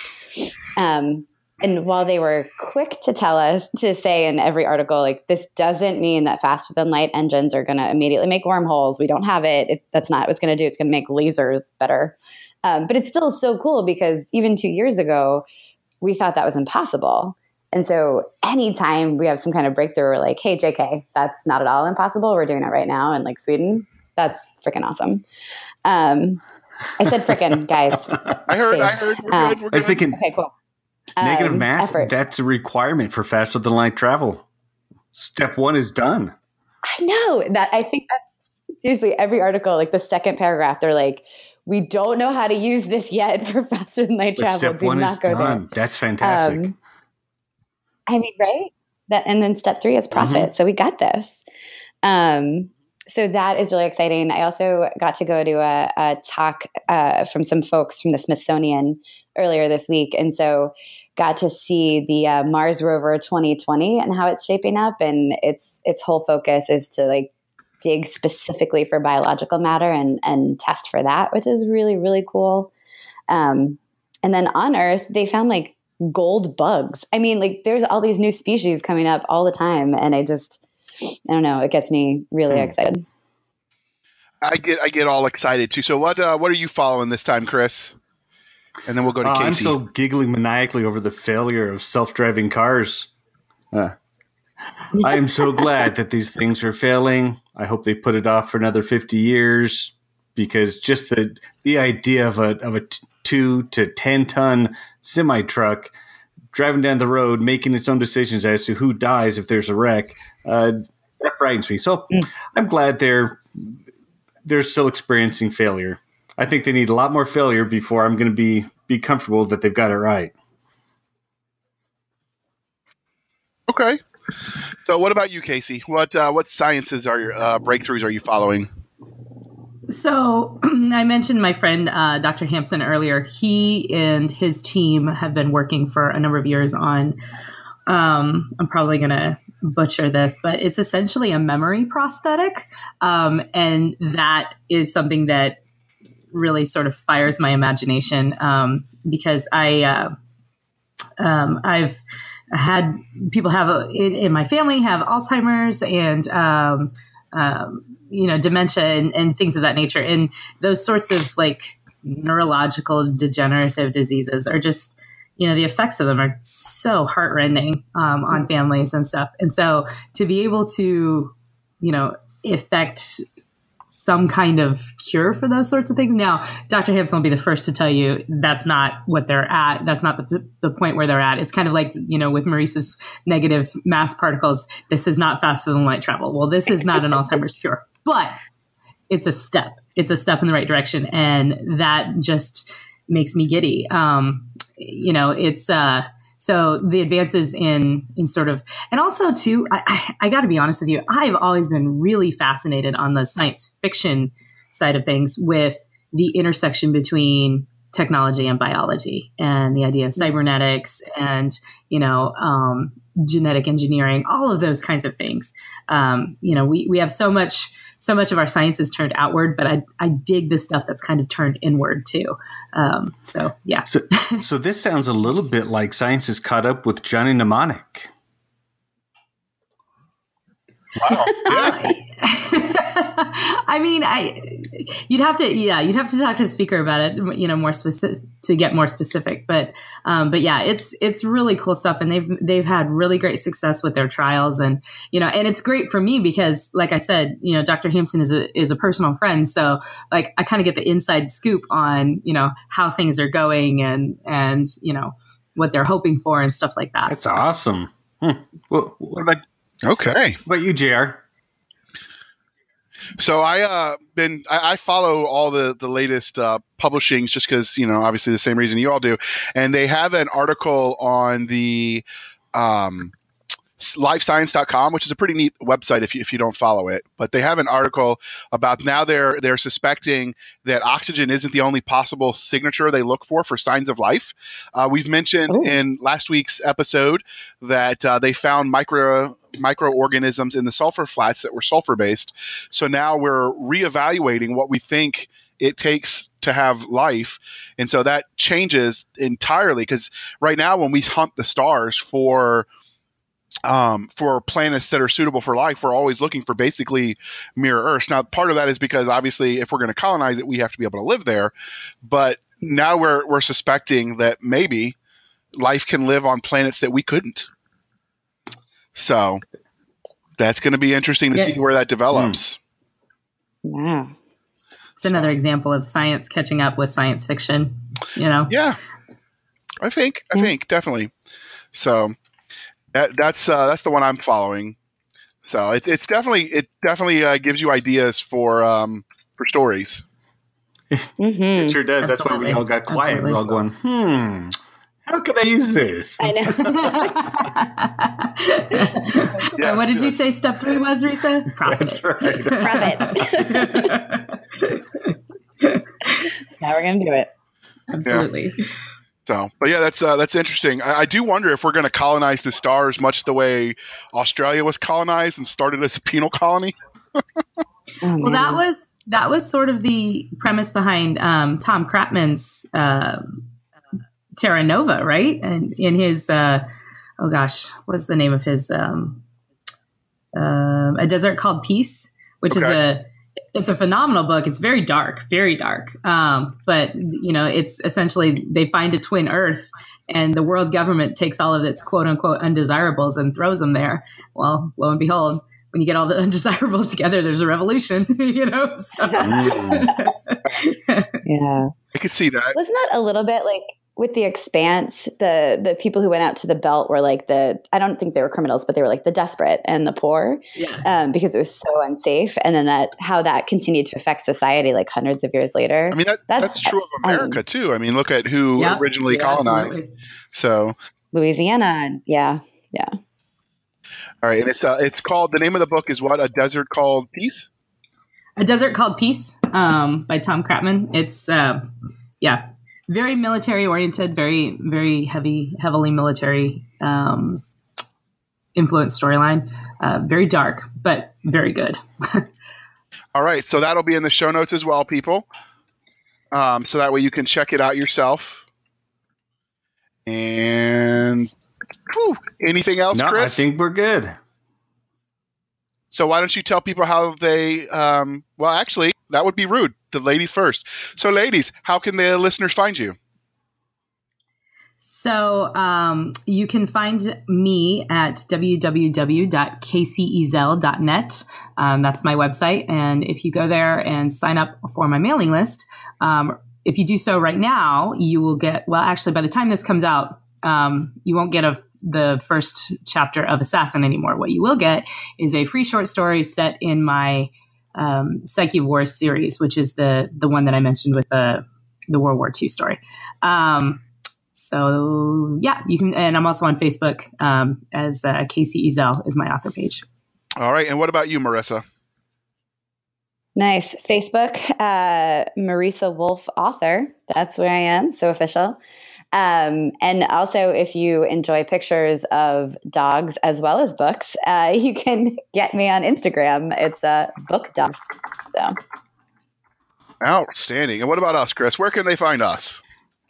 Um, and while they were quick to tell us to say in every article, like this doesn't mean that faster than light engines are going to immediately make wormholes. We don't have it. it that's not what's going to do. It's going to make lasers better. Um, but it's still so cool because even two years ago, we thought that was impossible. And so anytime we have some kind of breakthrough, we're like, hey, JK, that's not at all impossible. We're doing it right now in like Sweden. That's freaking awesome. Um, I said freaking, guys. I heard. Safe. I heard. We're Uh, good. We're I was good. thinking Okay, cool. Negative Um, mass, effort. that's a requirement for faster than light travel. Step one is done. I know that. I think that seriously, every article, like the second paragraph, they're like, we don't know how to use this yet for faster than light But travel. step Do one not is go done. That's fantastic. Um, I mean, right? That and then step three is profit. Mm-hmm. So we got this. Um, so that is really exciting. I also got to go to a, a talk uh, from some folks from the Smithsonian earlier this week, and so got to see the uh, Mars rover 2020 and how it's shaping up. And its its whole focus is to like dig specifically for biological matter and and test for that, which is really really cool. Um, and then on Earth, they found like gold bugs. I mean, like there's all these new species coming up all the time, and I just I don't know, it gets me really Hmm. excited. I get. I get all excited too. So what? Uh, what are you following this time, Chris? And then we'll go to I'm Casey. still giggling maniacally over the failure of self-driving cars. Uh, I am so glad that these things are failing. I hope they put it off for another 50 years because just the the idea of a of a t- two to 10 ton semi truck driving down the road, making its own decisions as to who dies if there's a wreck, uh, that frightens me. So I'm glad they're they're still experiencing failure. I think they need a lot more failure before I'm going to be be comfortable that they've got it right. okay. So what about you, Casey? What uh, what sciences are your uh, breakthroughs are you following? So I mentioned my friend uh, Dr. Hampson earlier. He and his team have been working for a number of years on. Um, I'm probably going to butcher this, but it's essentially a memory prosthetic, um, and that is something that really sort of fires my imagination um, because I uh, um, I've had people have a, in, in my family have Alzheimer's and um, um, you know dementia and, and things of that nature. And those sorts of like neurological degenerative diseases are just you know the effects of them are so heartrending um, on families and stuff. And so to be able to you know effect some kind of cure for those sorts of things. Now, Dr. Hampson will be the first to tell you that's not what they're at. That's not the, the point where they're at. It's kind of like, you know, with Marisa's negative mass particles, this is not faster than light travel. Well, this is not an Alzheimer's cure, but it's a step. It's a step in the right direction. And that just makes me giddy. Um, you know, it's, uh, so the advances in in sort of and also too i, I, I got to be honest with you i've always been really fascinated on the science fiction side of things with the intersection between technology and biology and the idea of cybernetics and you know um, genetic engineering all of those kinds of things. Um, you know we, we have so much so much of our science is turned outward but i, I dig the stuff that's kind of turned inward too um, so yeah So, so this sounds a little bit like science is caught up with Johnny Mnemonic. Wow. I mean, I you'd have to yeah you'd have to talk to the speaker about it you know more specific to get more specific but um, but yeah it's it's really cool stuff and they've they've had really great success with their trials and you know and it's great for me because like I said you know Dr. Hampson is a is a personal friend so like I kind of get the inside scoop on you know how things are going and and you know what they're hoping for and stuff like that That's awesome. Hmm. Well, what about, Okay. what about you, J.R.? So I uh been I, I follow all the the latest uh, publishings just because you know obviously the same reason you all do, and they have an article on the um livescience.com which is a pretty neat website if you, if you don't follow it but they have an article about now they're they're suspecting that oxygen isn't the only possible signature they look for for signs of life uh, we've mentioned Ooh. in last week's episode that uh, they found micro microorganisms in the sulfur flats that were sulfur based so now we're reevaluating what we think it takes to have life. And so that changes entirely because right now, when we hunt the stars for um, for planets that are suitable for life, we're always looking for basically mirror Earths. Now, part of that is because obviously, if we're going to colonize it, we have to be able to live there. But now we're we're suspecting that maybe life can live on planets that we couldn't. So that's going to be interesting to Yeah. see where that develops. Wow. It's another example of science catching up with science fiction. You know, Yeah, I think I think definitely. So that, that's uh, that's the one I'm following. So it, it's definitely it definitely uh, gives you ideas for um, for stories. hmm It sure does. That's why we all got quiet. We're all going, hmm, how could I use this? I know. And what did you say step three was, Risa? Profit. That's right. That's how we're gonna do it. Absolutely. So, but yeah, that's uh, that's interesting. I, I do wonder if we're going to colonize the stars much the way Australia was colonized and started as a penal colony. Well, that was that was sort of the premise behind um, Tom Kratman's uh, Terra Nova, right? And in his uh, oh gosh, what's the name of his um, um A Desert Called Peace, which is a it's a phenomenal book. It's very dark, very dark. Um, but you know, it's essentially they find a twin Earth, and the world government takes all of its quote unquote undesirables and throws them there. Well, lo and behold, when you get all the undesirables together, there's a revolution. you know, so. Mm. yeah. I could see that. Wasn't that a little bit like with the expanse, the the people who went out to the belt were like the I don't think they were criminals, but they were like the desperate and the poor, yeah. um, because it was so unsafe. And then that how that continued to affect society like hundreds of years later. I mean, that, that's, That's- true of America too. I mean, look at who Yeah. originally Yeah, colonized. absolutely. So, Louisiana, yeah yeah, all right, and it's uh, it's called the name of the book is what a desert called peace. A Desert Called Peace um, by Tom Kratman. It's uh, yeah, very military oriented, very very heavy, heavily military um, influenced storyline. Uh, very dark, but very good. All right, so that'll be in the show notes as well, people. Um, so that way you can check it out yourself. And whew, anything else, no, Chris? I think we're good. So why don't you tell people how they? Um, well, actually, that would be rude. The ladies first. So, ladies, how can the listeners find you? So um, you can find me at www.kcezel.net. Um, that's my website. And if you go there and sign up for my mailing list, um, if you do so right now, you will get, well, actually, by the time this comes out, um, you won't get a, the first chapter of Assassin anymore. What you will get is a free short story set in my um, Psyche of War series, which is the the one that I mentioned with the the World War II story. Um, so yeah, you can, and I'm also on Facebook um, as uh, Casey Ezell is my author page. All right, and what about you, Marisa? nice. Facebook, uh, Marisa Wolf, author. That's where I am. So official. Um, and also, if you enjoy pictures of dogs as well as books, uh, you can get me on Instagram. It's uh, book dogs. So Outstanding. And what about us, Chris? Where can they find us?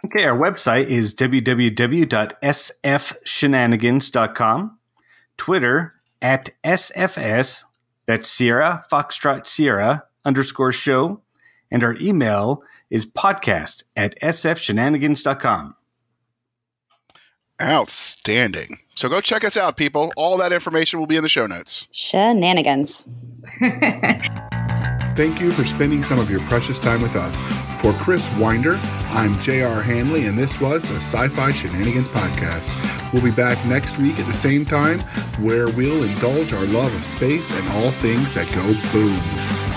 Okay, our website is www.sfshenanigans.com. Twitter at SFS, that's Sierra, Foxtrot Sierra underscore show. And our email is podcast at sfshenanigans.com. Outstanding. So go check us out, people. All that information will be in the show notes. shenanigans. Thank you for spending some of your precious time with us. For Chris Winder, I'm J.R. Hanley, and this was the Sci Fi Shenanigans Podcast. We'll be back next week at the same time where we'll indulge our love of space and all things that go boom.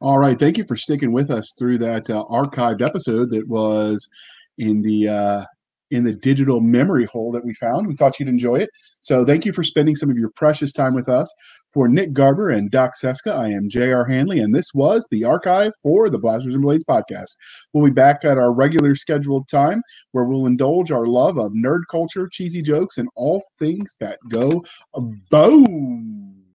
All right. Thank you for sticking with us through that uh, archived episode that was in the uh, in the digital memory hole that we found. We thought you'd enjoy it. So thank you for spending some of your precious time with us. For Nick Garber and Doc Seska, I am J.R. Hanley, and this was the archive for the Blasters and Blades podcast. We'll be back at our regular scheduled time where we'll indulge our love of nerd culture, cheesy jokes, and all things that go boom.